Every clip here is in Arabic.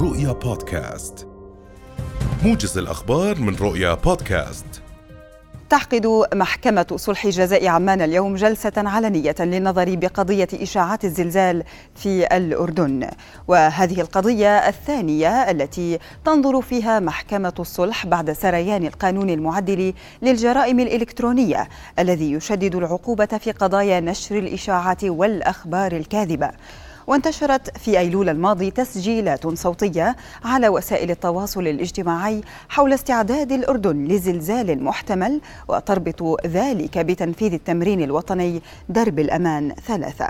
رؤيا بودكاست. موجز الأخبار من رؤيا بودكاست. تعقد محكمة صلح جزاء عمان اليوم جلسة علنية للنظر بقضية إشاعات الزلزال في الأردن. وهذه القضية الثانية التي تنظر فيها محكمة الصلح بعد سريان القانون المعدل للجرائم الإلكترونية الذي يشدد العقوبة في قضايا نشر الإشاعات والأخبار الكاذبة. وانتشرت في أيلول الماضي تسجيلات صوتية على وسائل التواصل الاجتماعي حول استعداد الأردن لزلزال محتمل وتربط ذلك بتنفيذ التمرين الوطني درب الأمان ثلاثة.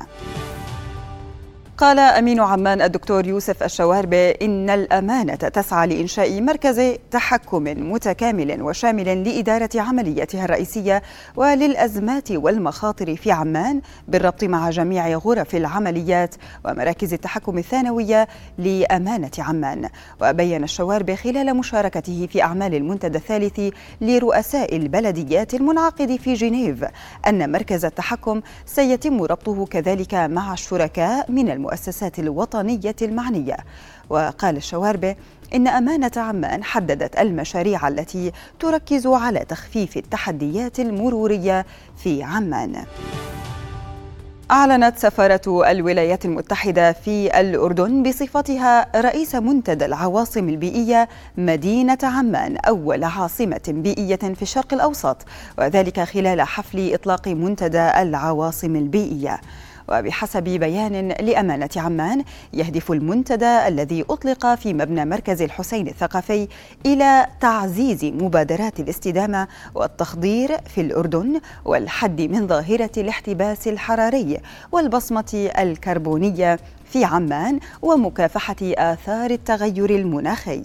قال أمين عمان الدكتور يوسف الشواربي إن الأمانة تسعى لإنشاء مركز تحكم متكامل وشامل لإدارة عملياتها الرئيسية وللأزمات والمخاطر في عمان بالربط مع جميع غرف العمليات ومراكز التحكم الثانوية لأمانة عمان. وبين الشواربي خلال مشاركته في أعمال المنتدى الثالث لرؤساء البلديات المنعقد في جنيف أن مركز التحكم سيتم ربطه كذلك مع الشركاء من المؤسسات المؤسسات الوطنية المعنية. وقال الشواربي إن أمانة عمان حددت المشاريع التي تركز على تخفيف التحديات المرورية في عمان. أعلنت سفارة الولايات المتحدة في الأردن بصفتها رئيس منتدى العواصم البيئية مدينة عمان أول عاصمة بيئية في الشرق الأوسط وذلك خلال حفل إطلاق منتدى العواصم البيئية. وبحسب بيان لأمانة عمان يهدف المنتدى الذي أطلق في مبنى مركز الحسين الثقافي إلى تعزيز مبادرات الاستدامة والتخضير في الأردن والحد من ظاهرة الاحتباس الحراري والبصمة الكربونية في عمان ومكافحة آثار التغير المناخي.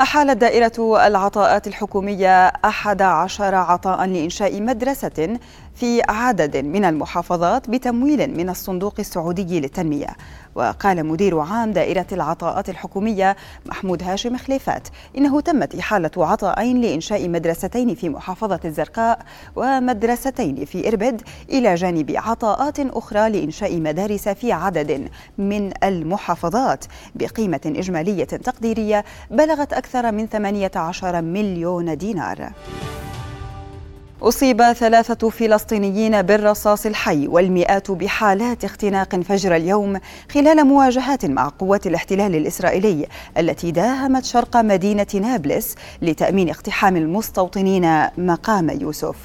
أحالت دائرة العطاءات الحكومية أحد عشر عطاء لإنشاء مدرسة في عدد من المحافظات بتمويل من الصندوق السعودي للتنمية. وقال مدير عام دائرة العطاءات الحكومية محمود هاشم خليفات إنه تمت إحالة عطاءين لإنشاء مدرستين في محافظة الزرقاء ومدرستين في إربد إلى جانب عطاءات أخرى لإنشاء مدارس في عدد من المحافظات بقيمة إجمالية تقديرية بلغت أكثر من 18 مليون دينار. أصيب ثلاثة فلسطينيين بالرصاص الحي والمئات بحالات اختناق فجر اليوم خلال مواجهات مع قوات الاحتلال الإسرائيلي التي داهمت شرق مدينة نابلس لتأمين اقتحام المستوطنين مقام يوسف.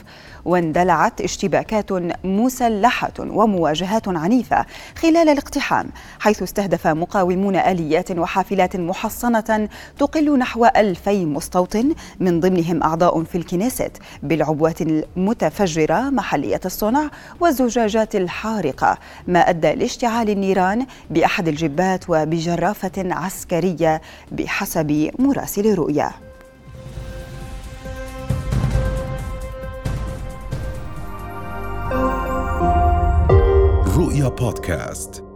واندلعت اشتباكات مسلحة ومواجهات عنيفة خلال الاقتحام حيث استهدف مقاومون آليات وحافلات محصنة تقل نحو ألفي مستوطن من ضمنهم أعضاء في الكنيست بالعبوات المتفجرة محلية الصنع والزجاجات الحارقة ما أدى لاشتعال النيران بأحد الجبات وبجرافة عسكرية بحسب مراسل رؤيا. رؤيا بودكاست.